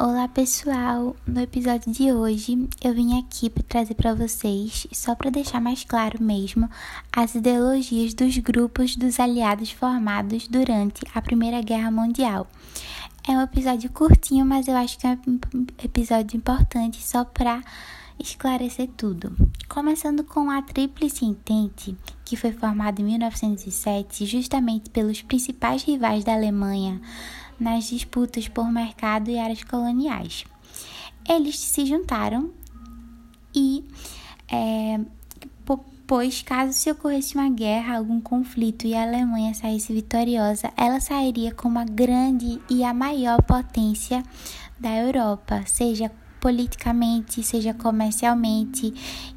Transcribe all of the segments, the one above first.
Olá pessoal, no episódio de hoje eu vim aqui para trazer para vocês, só para deixar mais claro mesmo, as ideologias dos grupos dos aliados formados durante a Primeira Guerra Mundial. É um episódio curtinho, mas eu acho que é um episódio importante só para esclarecer tudo. Começando com a Tríplice Entente, que foi formada em 1907 justamente pelos principais rivais da Alemanha nas disputas por mercado e áreas coloniais. Eles se juntaram e, é, pois caso se ocorresse uma guerra, algum conflito e a Alemanha saísse vitoriosa, ela sairia como a grande e a maior potência da Europa, seja politicamente, seja comercialmente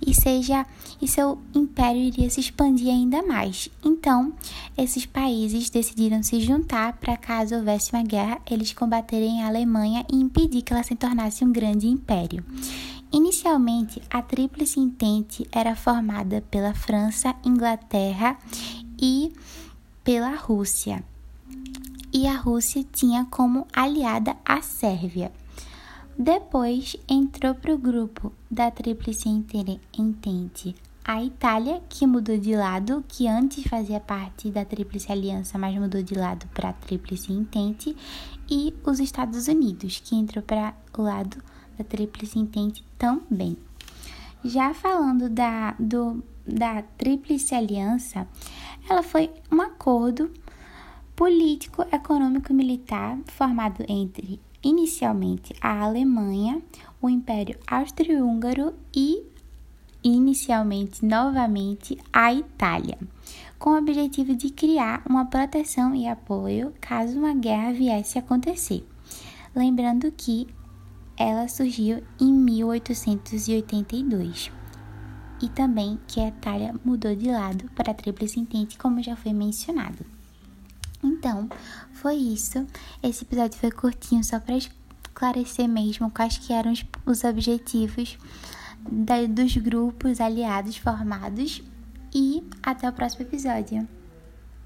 e seja e seu império iria se expandir ainda mais. Então, esses países decidiram se juntar para caso houvesse uma guerra, eles combaterem a Alemanha e impedir que ela se tornasse um grande império. Inicialmente, a Tríplice Entente era formada pela França, Inglaterra e pela Rússia. E a Rússia tinha como aliada a Sérvia. Depois entrou para o grupo da Tríplice Entente a Itália, que mudou de lado, que antes fazia parte da Tríplice Aliança, mas mudou de lado para a Tríplice Entente, e os Estados Unidos, que entrou para o lado da Tríplice Entente também. Já falando da, do, da Tríplice Aliança, ela foi um acordo político, econômico e militar formado entre inicialmente a Alemanha, o Império Austro-Húngaro e inicialmente novamente a Itália, com o objetivo de criar uma proteção e apoio caso uma guerra viesse a acontecer. Lembrando que ela surgiu em 1882 e também que a Itália mudou de lado para a Tríplice Entente, como já foi mencionado. Então, foi isso. Esse episódio foi curtinho só para esclarecer mesmo quais que eram os, os objetivos da, dos grupos aliados formados e até o próximo episódio.